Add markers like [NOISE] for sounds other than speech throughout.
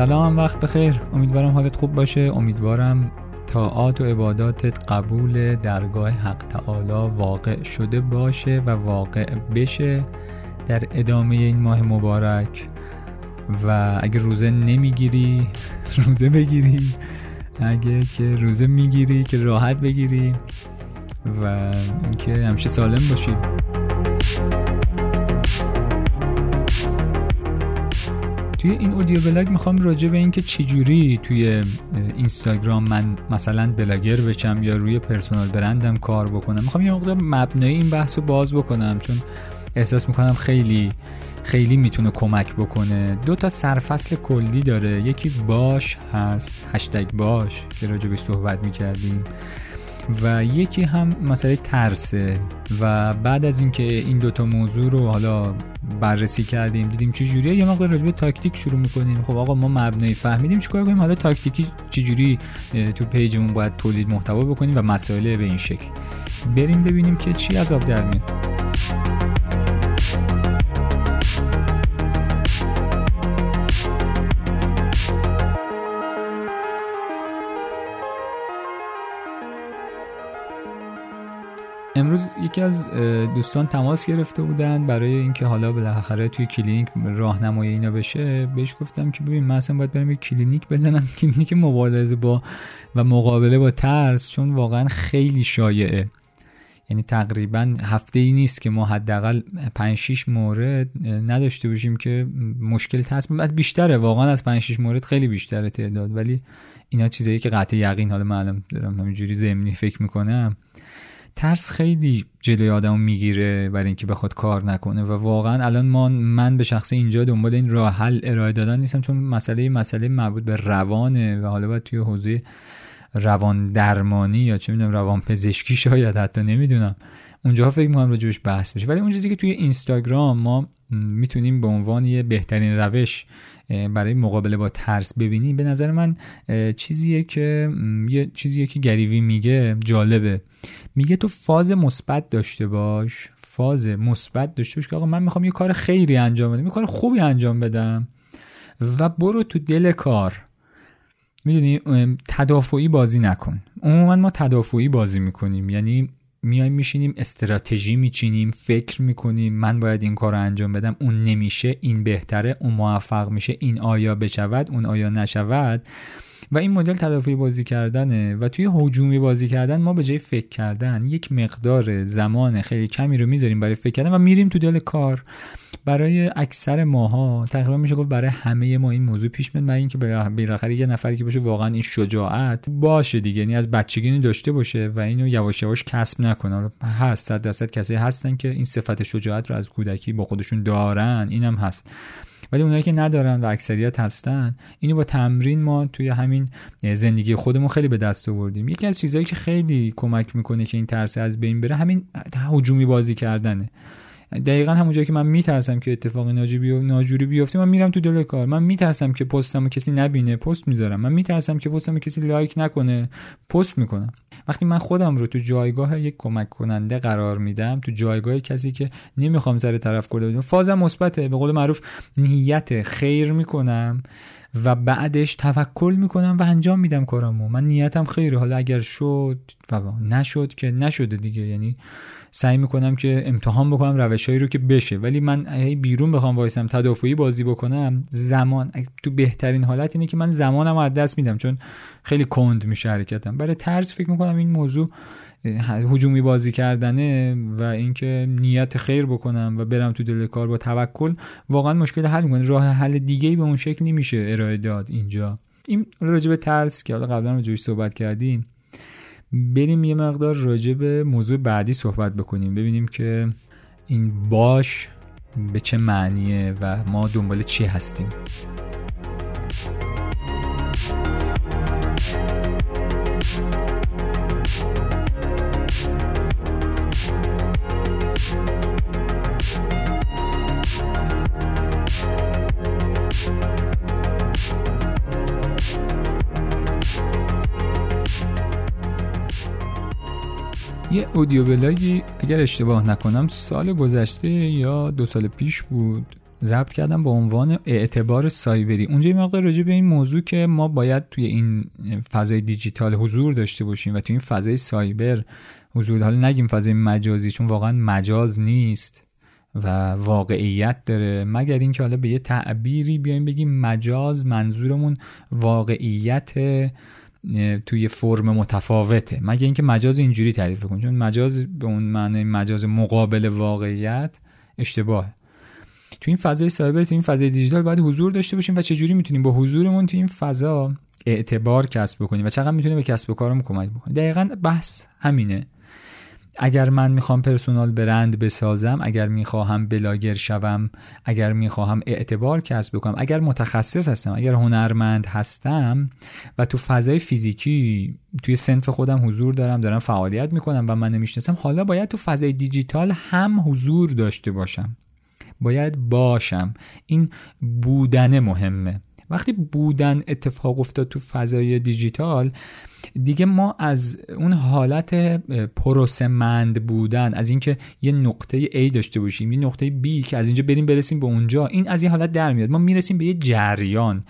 سلام وقت بخیر. امیدوارم حالت خوب باشه. امیدوارم طاعات و عباداتت قبول درگاه حق تعالی واقع شده باشه و واقع بشه در ادامه این ماه مبارک. و اگه روزه نمی‌گیری [LAUGHS] روزه بگیری. اگه که روزه می‌گیری که راحت بگیری. و اینکه همیشه سالم باشی. توی این audio blog می‌خوام راجع به اینکه چجوری توی اینستاگرام من مثلا بلاگر بشم یا روی personal brand م کار بکنم. می‌خوام یه مقدار مبنای این بحث رو باز بکنم چون احساس می‌کنم خیلی خیلی می‌تونه کمک بکنه. دو تا سرفصل کلی داره. یکی باش هست هشتگ باش که راجع به صحبت می‌کردیم. و یکی هم مسئله ترسه و بعد از اینکه این دوتا موضوع رو حالا بررسی کردیم دیدیم چه جوریه یه مقدار راجع به تاکتیک شروع می‌کنیم. خب آقا ما مبنایی فهمیدیم چیکار کنیم؟ حالا تاکتیکی چجوری تو پیجمون باید تولید محتوا بکنیم و مسائل به این شکل. بریم ببینیم که چی از آب در میاد. امروز یکی از دوستان تماس گرفته بودن برای اینکه حالا بالاخره توی کلینیک راهنمایی اینا بشه. بهش گفتم که ببین من اصلا باید برم یه کلینیک بزنم. [LAUGHS] کلینیک مبارزه با و مقابله با ترس چون واقعا خیلی شایعه. یعنی تقریبا هفته ای نیست که ما حداقل 5 6 مورد نداشته باشیم که مشکل ترس بعد بیشتره. واقعا از 5 6 مورد خیلی بیشتره تعداد. ولی اینا چیزایی که قطع یقین حالا من دارم همینجوری ضمنی فکر می‌کنم. ترس خیلی جلوی آدم می‌گیره برای اینکه بخواد کار نکنه و واقعا الان ما من به شخص اینجا دنبال این راه حل ارائه دادن نیستم چون مسئله مسئله مربوط به روانه و حالا باید توی حوزه روان درمانی یا چه می‌دونم روان پزشکی شاید حتی نمی‌دونم. اونجا فکر می‌کنم راجبش بحث بشه. ولی اون چیزی که توی اینستاگرام ما می‌تونیم به عنوان یه بهترین روش برای مقابله با ترس ببینیم به نظر من چیزیه که یه چیزیه که گریوی میگه جالبه. میگه تو فاز مثبت داشته باش. فاز مثبت داشته باش که آقا من می‌خوام یه کار خیری انجام بدم یه کار خوبی انجام بدم. و برو تو دل کار. می‌دونی تدافعی بازی نکن. عموما ما تدافعی بازی می‌کنیم. یعنی میایم میشینیم استراتژی میچینیم فکر می‌کنیم من باید این کار رو انجام بدم. اون نمیشه این بهتره اون موفق میشه این آیا بشود اون آیا نشود. و این مدل تدافعی بازی کردنه و توی هجومی بازی کردن ما به جای فکر کردن یک مقدار زمان خیلی کمی رو می‌ذاریم برای فکر کردن و میریم تو دل کار. برای اکثر ماها تقریبا میشه گفت برای همه ما این موضوع پیش میاد اینکه بالاخره یه نفری که باشه واقعا این شجاعت باشه دیگه یعنی از بچگی داشته باشه و اینو یواش یواش کسب نکنه. هست صد درصد کسی هستن که این صفت شجاعت رو از کودکی با خودشون دارن اینم هست. ولی اونایی که ندارن و اکثریت هستن اینو با تمرین ما توی همین زندگی خودمون خیلی به دست آوردیم. یکی از چیزهایی که خیلی کمک می‌کنه که این ترس از بین بره همین هجومی بازی کردنه. دقیقا همون جایی که من میترسم که اتفاق ناجی و ناجوری بیفته من میرم تو دل کار. من میترسم که پستمو کسی نبینه پست می‌ذارم. من میترسم که پستمو کسی لایک نکنه پست می‌کنم. وقتی من خودم رو تو جایگاه یک کمک کننده قرار میدم تو جایگاه کسی که نمی‌خوام سر طرف کرده بدم فازم مثبته به قول معروف نیت خیر می‌کنم و بعدش توکل می‌کنم و انجام میدم کارمو من نیتم خیره. حالا اگر شد و نشد که نشده دیگه. یعنی سعی می‌کنم که امتحان بکنم روشهایی رو که بشه. ولی من هی بیرون بخوام وایسم تدافعی بازی بکنم زمان. تو بهترین حالت اینه که من زمانم از دست میدم چون خیلی کند میشه حرکتم. برای ترس فکر می‌کنم این موضوع هجومی بازی کردنه و اینکه نیت خیر بکنم و برم تو دل کار با توکل واقعا مشکل حل می‌کنه. راه حل دیگه به اون شکل نمیشه ارائه داد اینجا. این راجع به ترس که حالا قبلا راجعش صحبت کردیم. بریم یه مقدار راجع به موضوع بعدی صحبت بکنیم ببینیم که این باش به چه معنیه و ما دنبال چی هستیم. یه اودیو بلاگی اگر اشتباه نکنم سال گذشته یا دو سال پیش بود ضبط کردم به عنوان اعتبار سایبری. اونجا یه مقدار راجع به این موضوع که ما باید توی این فضای دیجیتال حضور داشته باشیم و توی این فضای سایبر حضور. حالا نگیم فضای مجازی چون واقعا مجاز نیست و واقعیت داره. مگر اینکه حالا به یه تعبیری بیایم بگیم مجاز منظورمون واقعیت توی فرم متفاوته. مگر اینکه مجاز اینجوری تعریف کن چون مجاز به اون معنی مجاز مقابل واقعیت اشتباه تو این فضای سایبر تو این فضای دیجیتال باید حضور داشته باشیم و چجوری می‌تونیم با حضورمون تو این فضا اعتبار کسب بکنیم و چقدر می‌تونیم به کسب و کارمون کمک بکنیم دقیقا بحث همینه. اگر من می‌خوام پرسونال برند بسازم اگر می‌خواهم بلاگر شوم اگر می‌خواهم اعتبار کسب بکنم اگر متخصص هستم اگر هنرمند هستم و تو فضای فیزیکی توی سنف خودم حضور دارم دارم فعالیت می‌کنم و من نمی‌شناسم حالا باید تو فضای دیجیتال هم حضور داشته باشم. باید باشم. این بودن مهمه. وقتی بودن اتفاق افتاد تو فضای دیجیتال دیگه ما از اون حالت پروسمند بودن از اینکه یه نقطه A داشته باشیم یه نقطه B که از اینجا بریم برسیم به اونجا این از این حالت در میاد. ما می‌رسیم به یه جریان.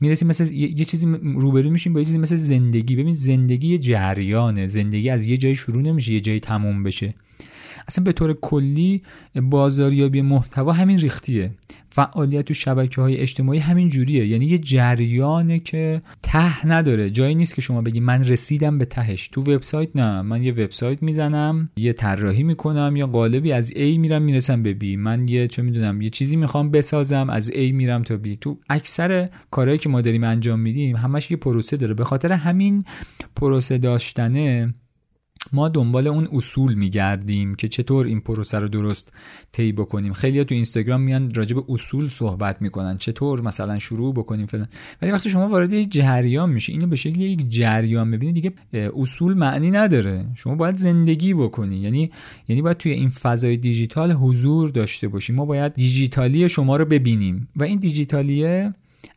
می‌رسیم مثل یه چیزی روبرو میشیم با یه چیزی مثل زندگی. ببین زندگی یه جریانه. زندگی از یه جایی شروع نمیشه یه جایی تموم بشه. اصلا به طور کلی بازاریابی محتوا همین ریختیه. فعالیت تو شبکه های اجتماعی همین جوریه. یعنی یه جریانه که ته نداره. جایی نیست که شما بگی من رسیدم به تهش. تو وبسایت نه. من یه وبسایت می‌زنم یه طراحی می‌کنم یا قالبی از A میرم می‌رسم به B. من یه چه می‌دونم یه چیزی می‌خوام بسازم از A میرم تا B. تو اکثر کارهایی که ما داریم انجام میدیم همش یه پروسه داره. به خاطر همین پروسه داشتنه ما دنبال اون اصول میگردیم که چطور این پروسه رو درست طی بکنیم. خیلی تو اینستاگرام میان راجع به اصول صحبت می‌کنن. چطور مثلا شروع بکنیم فلان. ولی وقتی شما وارد یک جریان میشی اینو به شکل یک جریان ببینید دیگه اصول معنی نداره. شما باید زندگی بکنی. یعنی یعنی باید توی این فضای دیجیتال حضور داشته باشی. ما باید دیجیتالی شما رو ببینیم. و این دیجیتالیه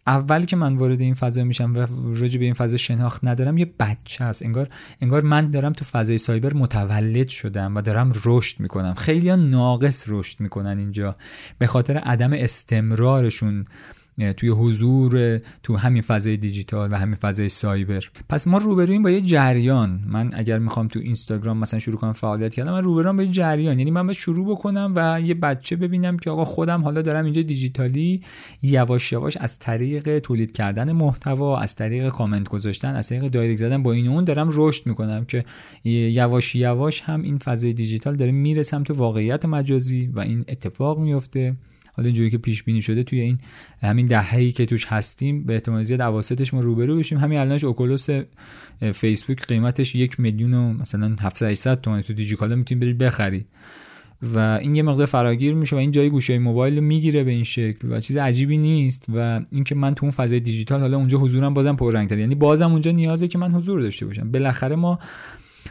اول که من وارد این فضا میشم و راجع به این فضا شناخت ندارم یه بچه است انگار انگار من دارم تو فضای سایبر متولد شدم و دارم رشد می‌کنم. خیلی ناقص رشد می‌کنن اینجا. به خاطر عدم استمرارشون توی حضور تو همین فضای دیجیتال و همین فضای سایبر. پس ما روبرویم با یه جریان. من اگر می‌خوام تو اینستاگرام مثلا شروع کنم فعالیت کردم من روبرویم با یه جریان. یعنی من باید شروع بکنم و یه بچه ببینم که آقا خودم حالا دارم اینجا دیجیتالی یواش یواش از طریق تولید کردن محتوا از طریق کامنت گذاشتن از طریق دایرکت زدن با این اون دارم رشد می‌کنم که یواش یواش هم این فضای دیجیتال داره می‌رسم تو واقعیت مجازی و این اتفاق میفته حالا اینجوری که پیش بینی شده توی این همین دهه‌ای که توش هستیم به احتمال زیاد اواسطش ما روبرو بشیم. همین الانش اوکولوس فیسبوک قیمتش یک میلیون و مثلا 700 800 تومن تو دیجیکالا می‌تونی برید بخری. و این یه مقدار فراگیر میشه و این جای گوشه موبایل می‌گیره به این شکل و چیز عجیبی نیست. و اینکه من تو اون فضای دیجیتال حالا اونجا حضورم بازم پررنگتر یعنی بازم اونجا نیازه که من حضور داشته باشم. بالاخره ما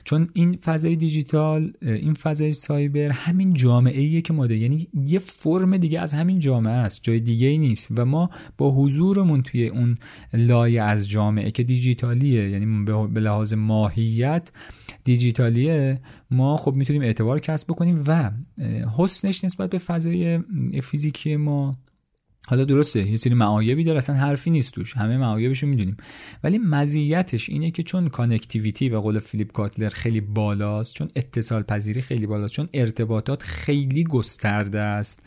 چون این فضای دیجیتال این فضای سایبر همین جامعه ایه که ما یعنی یه فرم دیگه از همین جامعه است جای دیگه ای نیست. و ما با حضورمون توی اون لایه از جامعه که دیجیتالیه یعنی به لحاظ ماهیت دیجیتالیه ما خب می‌تونیم اعتبار کسب بکنیم و حسنش نسبت به فضای فیزیکی ما حالا درسته یه سری معایبی داره اصلا حرفی نیست توش همه معایبش رو می‌دونیم. ولی مزیتش اینه که چون connectivity به قول فیلیپ کاتلر خیلی بالاست چون اتصال پذیری خیلی بالاست چون ارتباطات خیلی گسترده است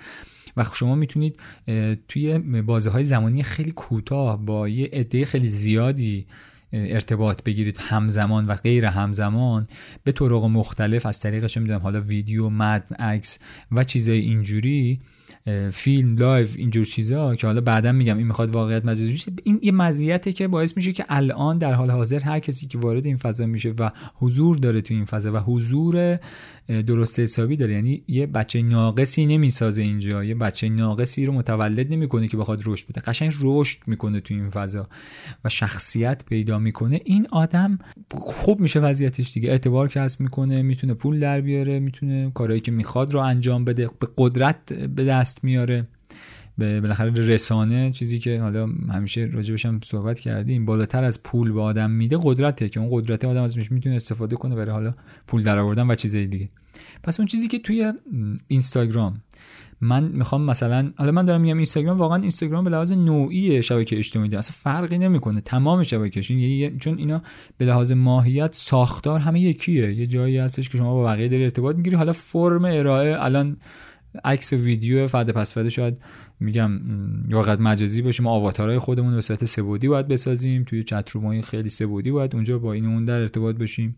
و شما می‌تونید توی بازه های زمانی خیلی کوتاه با یه عده خیلی زیادی ارتباط بگیرید همزمان و غیر همزمان به طرق مختلف از طریقش می‌دونم حالا ویدیو متن عکس و چیزای اینجوری. فیلم live اینجور چیزا که حالا بعدا میگم این می‌خواد واقعیت مجازی بشه. این یه مزیته که باعث میشه که الان در حال حاضر هر کسی که وارد این فضا میشه و حضور داره تو این فضا و حضور درست حسابی داره. یعنی یه بچه ناقصی نمی‌سازه اینجا. یه بچه ناقصی رو متولد نمی‌کنه که بخواد رشد بده. قشنگ رشد می‌کنه تو این فضا و شخصیت پیدا می‌کنه. این آدم خوب میشه وضعیتش دیگه. اعتبار کسب می‌کنه می‌تونه پول در بیاره می‌تونه کارهایی که می‌خواد رو انجام بده به قدرت به دست میاره. به بالاخره رسانه چیزی که حالا همیشه راجبش هم صحبت کردیم بالاتر از پول به آدم میده قدرته که اون قدرت آدم ازش می‌تونه استفاده کنه برای حالا پول درآوردن و چیزای دیگه. پس اون چیزی که توی اینستاگرام من می‌خوام مثلا حالا من دارم میگم اینستاگرام واقعا اینستاگرام به لحاظ نوعی شبکه اجتماعی اصلا فرقی نمی‌کنه. تمام شبکه‌اش چون اینا به لحاظ ماهیت ساختار همه یکیه. یه جایی هستش که شما با بقیه داری ارتباط می‌گیری. حالا فرم ارائه الان عکس ویدیو فد پس فده شاید میگم واقعا مجازی باشه ما آواتارهای خودمون به صورت سبودی باید بسازیم توی چت خیلی سبودی باید اونجا با این اون در ارتباط باشیم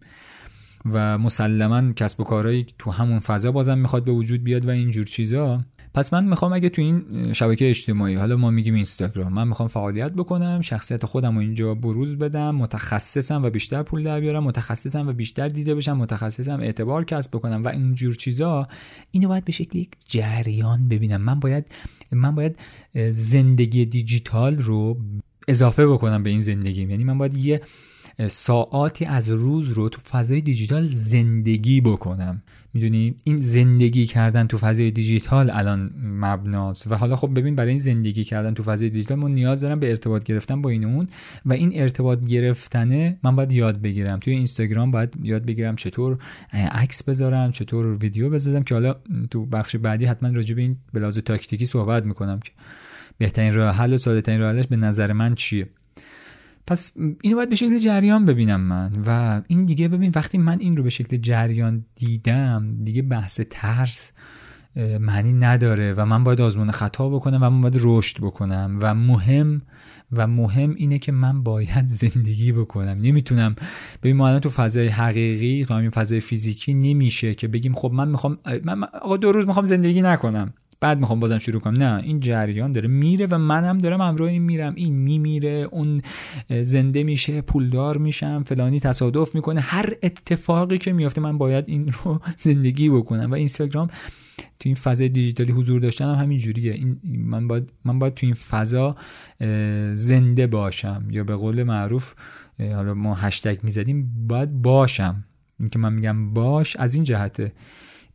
و مسلما کسب و کارهایی تو همون فضا بازم می‌خواد به وجود بیاد و اینجور چیزا. پس من می‌خوام اگه تو این شبکه اجتماعی حالا ما میگیم اینستاگرام من می‌خوام فعالیت بکنم شخصیت خودم رو اینجا بروز بدم متخصصم و بیشتر پول در بیارم متخصصم و بیشتر دیده بشم متخصصم اعتبار کسب بکنم و اینجور چیزا اینو باید به شکل یک جریان ببینم. من باید من باید زندگی دیجیتال رو اضافه بکنم به این زندگی یعنی من باید یه ساعاتی از روز رو تو فضای دیجیتال زندگی بکنم. می‌دونی؟ این زندگی کردن تو فضای دیجیتال الان مبناست. و حالا خب ببین برای این زندگی کردن تو فضای دیجیتال ما نیاز دارم به ارتباط گرفتن با این اون و این ارتباط گرفتنه من باید یاد بگیرم. توی اینستاگرام باید یاد بگیرم چطور عکس بذارم چطور ویدیو بذارم که حالا تو بخش بعدی حتما راجع به این به تاکتیکی صحبت می‌کنم که بهترین راه حل و ساده ترین راه حلش به نظر من چیه. پس اینو باید به شکل جریان ببینم من و این دیگه ببین وقتی من این رو به شکل جریان دیدم دیگه بحث ترس معنی نداره و من باید آزمون خطا بکنم و من باید رشد بکنم و مهم و مهم اینه که من باید [LAUGHS] زندگی بکنم. نمی‌تونم. ببین ما تو فضای حقیقی تو همین فضای فیزیکی نمیشه که بگیم خب من می‌خوام من آقا دو روز می‌خوام زندگی نکنم. بعد می‌خوام بازم شروع کنم. نه این جریان داره. میره و منم دارم همراه این میرم. این میمیره اون زنده میشه پولدار میشم فلانی تصادف می‌کنه. هر اتفاقی که میافته من باید این رو [LAUGHS] زندگی بکنم. و اینستاگرام تو این فضای دیجیتالی حضور داشتن هم همین جوریه. این من باید من باید تو این فضا زنده باشم. یا به قول معروف حالا ما هشتگ می‌زدیم باید باشم. اینکه من میگم باش از این جهته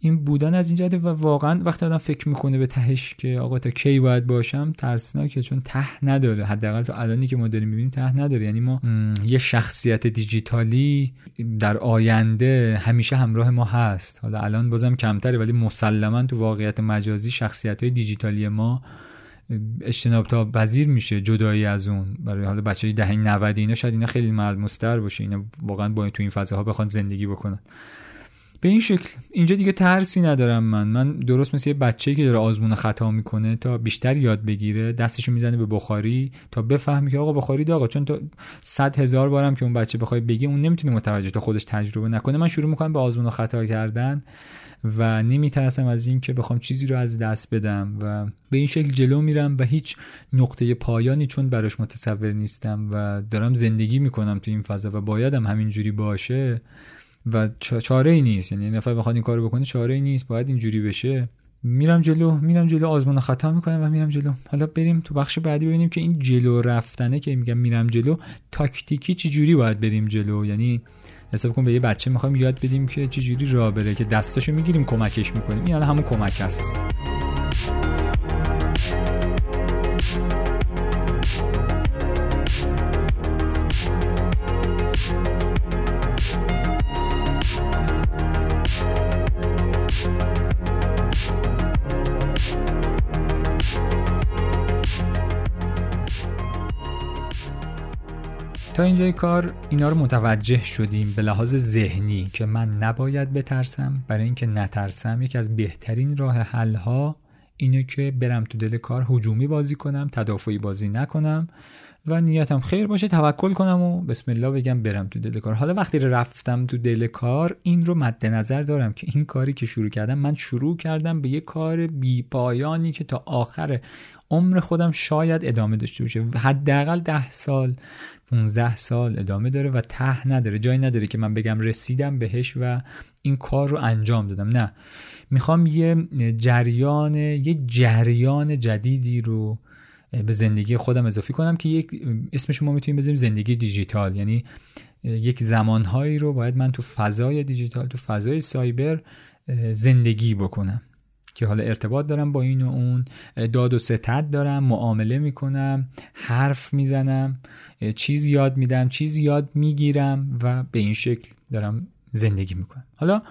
این بودن از این جهت و واقعا وقتی آدم فکر می‌کنه به تهش که آقا تا کی باید باشم ترسناکه چون ته نداره. حداقل تو الانی که ما داریم می‌بینیم ته نداره. یعنی ما یه شخصیت دیجیتالی در آینده همیشه همراه ما هست. حالا الان بازم کمتره ولی مسلما تو واقعیت مجازی شخصیت های دیجیتالی ما اجتناب تا پذیر میشه جدایی از اون. برای حالا بچه دهه 90 اینا شاید اینا خیلی ملموستر باشه. اینا واقعا با تو این فضاها بخوان زندگی بکنن. به این شکل اینجا دیگه ترسی ندارم من. من درست مثل یه بچه که داره آزمون خطا می‌کنه تا بیشتر یاد بگیره دستشو می‌زنه به بخاری تا بفهمی که آقا بخاری آقا چون تا صد هزار بارم که اون بچه بخوای بگی اون نمی‌تونه متوجه تا خودش تجربه نکنه. من شروع می‌کنم به آزمون خطا کردن و نمیترسم از این که بخوام چیزی رو از دست بدم و به این شکل جلو میرم و هیچ نقطه پایانی چون براش متصور نیستم و دارم زندگی می‌کنم تو این فضا و بایدم همینجوری باشه. و چاره ای نیست. یعنی نفر بخواد این کارو بکنه چاره ای نیست. باید اینجوری بشه. میرم جلو میرم جلو آزمون خطا می‌کنم و میرم جلو. حالا بریم تو بخش بعدی ببینیم که این جلو رفتنه که میگم میرم جلو تاکتیکی چی جوری باید بریم جلو؟ یعنی حساب کن به یه بچه می‌خوایم یاد بدیم که چه جوری راه بره که دستاشو می‌گیریم کمکش می‌کنیم. این همون کمک است. اینجای کار اینا رو متوجه شدیم به لحاظ ذهنی که من نباید بترسم برای اینکه نترسم یکی از بهترین راه حل ها اینه که برم تو دل کار هجومی بازی کنم تدافعی بازی نکنم و نیتم خیر باشه توکل کنم و بسم الله بگم برم تو دل کار. حالا وقتی رفتم تو دل کار این رو مد نظر دارم که این کاری که شروع کردم من شروع کردم به یه کار بی پایانی که تا آخر عمر خودم شاید ادامه داشته باشه. حداقل ده سال 15 سال ادامه داره و ته نداره. جایی نداره که من بگم رسیدم بهش و این کار رو انجام دادم. نه. می‌خوام یه جریان یه جریان جدیدی رو به زندگی خودم اضافی کنم که یک اسمش ما می‌تونیم بذاریم زندگی دیجیتال. یعنی یک زمانهایی رو باید من تو فضای دیجیتال تو فضای سایبر زندگی بکنم. که حالا ارتباط دارم با این و اون داد و ستد دارم معامله می‌کنم حرف می‌زنم چیز یاد میدم چیز یاد می‌گیرم و به این شکل دارم زندگی می‌کنم. حالا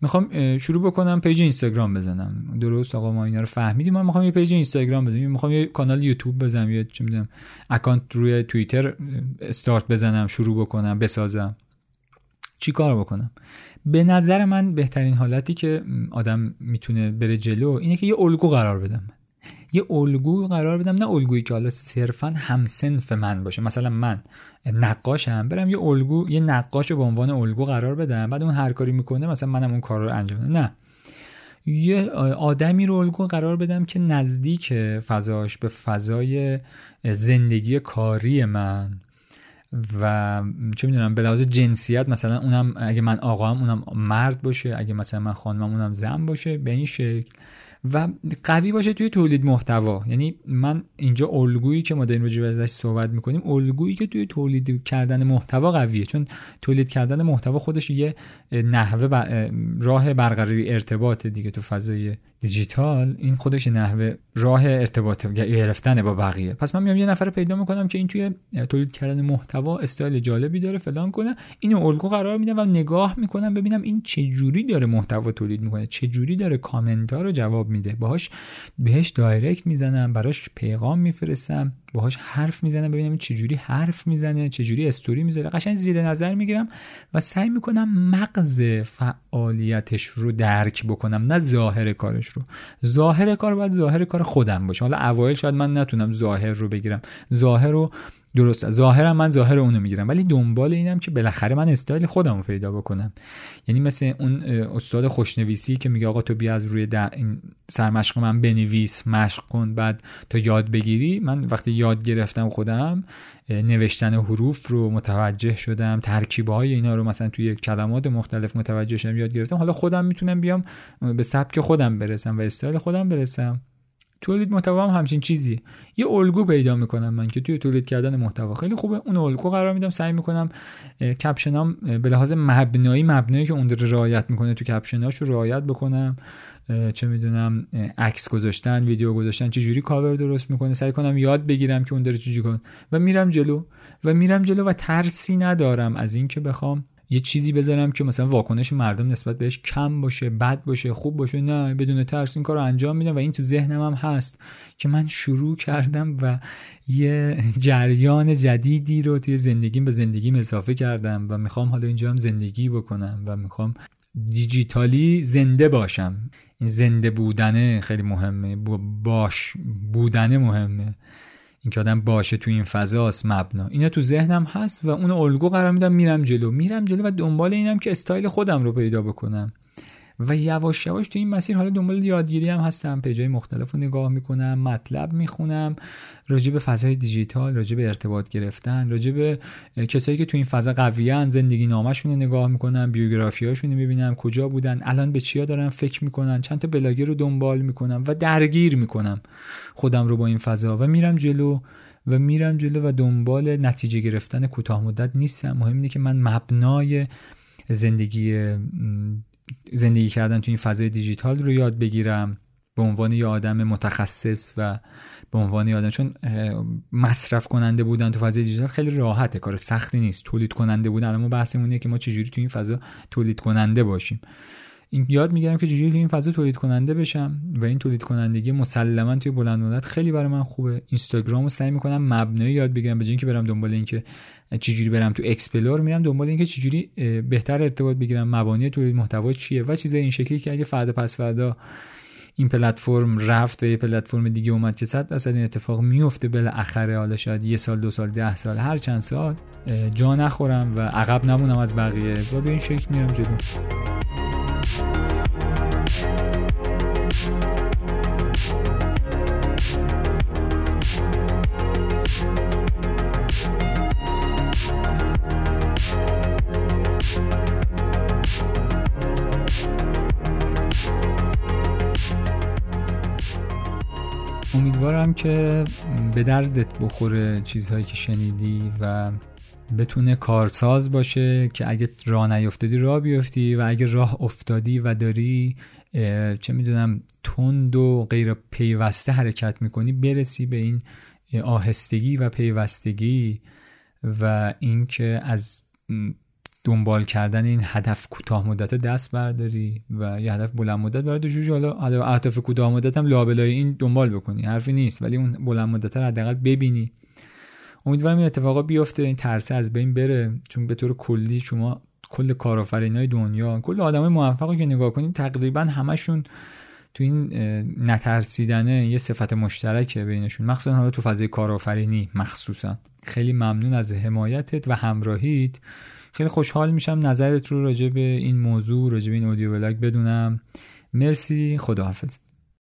می‌خوام شروع بکنم page اینستاگرام بزنم. درست آقا ما اینا رو فهمیدیم. من می‌خوام یه page اینستاگرام بزنم. می‌خوام یه کانال یوتیوب بزنم یا چه می‌دونم account روی توییتر استارت بزنم شروع بکنم بسازم. چی کار بکنم؟ به نظر من بهترین حالتی که آدم می‌تونه بره جلو اینه که یه الگو قرار بدم. یه الگو قرار بدم نه الگویی که حالا صرفا همسنف من باشه. مثلا من نقاشم برم یه الگو یه نقاش به عنوان الگو قرار بدم بعد اون هر کاری می‌کنه مثلا منم اون کار رو انجام بدم نه. یه آدمی رو الگو قرار بدم که نزدیک فضاش به فضای زندگی کاری من. و چه می‌دونم به لحاظ جنسیت مثلا اونم اگه من آقام اونم مرد باشه اگه مثلا من خانمم اونم زن باشه به این شکل. و قوی باشه توی تولید محتوا. یعنی من اینجا الگویی که ما داریم راجع ازش صحبت می‌کنیم الگویی که توی تولید کردن محتوا قویه. چون تولید کردن محتوا خودش یه نحوه راه برقراری ارتباط دیگه. تو فضای دیجیتال این خودش نحوه راه ارتباط گرفتن با بقیه. پس من میام یه نفر پیدا می‌کنم که این توی تولید کردن محتوا استایل جالبی داره فلان کنه. اینو الگو قرار میدم و نگاه می‌کنم ببینم این چه جوری داره محتوا تولید می‌کنه چه جوری داره کامنت رو جواب میده. باهاش بهش direct می‌زنم براش پیغام میفرستم باهاش حرف می‌زنم ببینم چه جوری حرف می‌زنه چه جوری استوری می‌ذاره. قشنگ زیر نظر می‌گیرم و سعی می‌کنم مغز فعالیتش رو درک بکنم نه ظاهر کارش رو. ظاهر کار باید ظاهر کار خودم باشه. حالا اوایل شاید من نتونم ظاهر رو بگیرم. ظاهر رو درست. ظاهرم من ظاهر اونو می‌گیرم ولی دنبال اینم که بالاخره من استایل خودم رو پیدا بکنم. یعنی مثل اون استاد خوشنویسی که میگه آقا تو بیا از روی در این سرمشق من بنویس مشق کن بعد تا یاد بگیری. من وقتی یاد گرفتم خودم نوشتن حروف رو متوجه شدم ترکیب های اینا رو مثلا توی کلمات مختلف متوجه شدم یاد گرفتم. حالا خودم می‌تونم بیام به سبک خودم برسم و استایل خودم برسم. تولید محتوا هم همچین چیزی یه الگو پیدا می‌کنم من که توی تولید کردن محتوا. خیلی خوبه. اون الگو قرار میدم. سعی می‌کنم کپشنام به لحاظ مبنایی مبنایی که اون داره رعایت می‌کنه تو کپشناش رو رعایت بکنم. چه می‌دونم عکس گذاشتن ویدیو گذاشتن چه جوری کاور درست می‌کنه. سعی کنم یاد بگیرم که اون داره چجوری کن و میرم جلو. و میرم جلو و ترسی ندارم از اینکه بخوام یه چیزی بذارم که مثلا واکنش مردم نسبت بهش کم باشه بد باشه خوب باشه نه بدون ترس این کار رو انجام میدم و این تو ذهنم هم هست که من شروع کردم و یه جریان جدیدی رو توی زندگیم به زندگیم اضافه کردم و می‌خوام حالا اینجا هم زندگی بکنم و می‌خوام دیجیتالی زنده باشم. این زنده بودنه خیلی مهمه باش بودنه مهمه. اینکه آدم باشه تو این فضاست مبنا. اینا تو ذهنم هست و اون الگو قرار میدم میرم جلو. میرم جلو و دنبال اینم که استایل خودم رو پیدا بکنم. و یواش یواش تو این مسیر حالا دنبال یادگیری هم هستم پیجای مختلف رو نگاه می‌کنم مطلب می‌خونم راجع به فضای دیجیتال راجع به ارتباط گرفتن راجع به کسایی که تو این فضا قویان زندگی نامشون رو نگاه می‌کنم بیوگرافی هاشون می‌بینم کجا بودن الان به چیا دارن فکر می‌کنن چند تا بلاگر رو دنبال می‌کنم و درگیر می‌کنم خودم رو با این فضا و میرم جلو و میرم جلو و دنبال نتیجه گرفتن کوتاه مدت نیستم. مهم اینه که من مبنای زندگی زندگی کردن تو این فضای دیجیتال رو یاد بگیرم به عنوان یه آدم متخصص و به عنوان یه آدم چون مصرف کننده بودن تو فضای دیجیتال خیلی راحته کار سختی نیست. تولید کننده بودن اما بحثمونه که ما چجوری تو این فضا تولید کننده باشیم. این یاد می‌گیرم که چجوری این فضا تولید کننده بشم و این تولید کنندگی مسلما توی بلند مدت خیلی برای من خوبه. اینستاگرام رو سعی می‌کنم مبنایی یاد بگیرم به اینکه برم دنبال اینکه چجوری برم تو explore میرم دنبال اینکه چجوری بهتر ارتباط بگیرم. مبانی تولید محتوا چیه و چیزای این شکلی که اگه فردا پس فردا این پلتفرم رفت و یه پلتفرم دیگه اومد که صد درصد این اتفاق میفته بالاخره حالا شاید یه سال دو سال ده سال هر چند سال جا نخورم و عقب نمونم از بقیه. و به این شکل میرم جلو. امیدوارم که به دردت بخوره چیزهایی که شنیدی و بتونه کارساز باشه که اگه راه نیفتادی راه بیفتی و اگه راه افتادی و داری چه می‌دونم تند و غیر پیوسته حرکت می‌کنی برسی به این آهستگی و پیوستگی و اینکه از دنبال کردن این هدف کوتاه مدت دست برداری و یه هدف بلند مدت برای جوجه. حالا اهداف کوتاه مدت هم لابلای این دنبال بکنی حرفی نیست ولی اون بلند مدت رو حداقل ببینی. امیدوارم این اتفاقا بیفته این ترسه از بین بره چون به طور کلی شما کل کارآفرینای دنیا کل آدمای موفقی که نگاه کنید تقریبا همشون تو این نترسیدنه یه صفت مشترکه بینشون. مخصوصا حالا تو فضای کارآفرینی مخصوصا. خیلی ممنون از حمایتت و همراهیت. خیلی خوشحال میشم نظرت رو راجع به این موضوع راجع به این اودیو بلاگ بدونم. مرسی خداحافظ.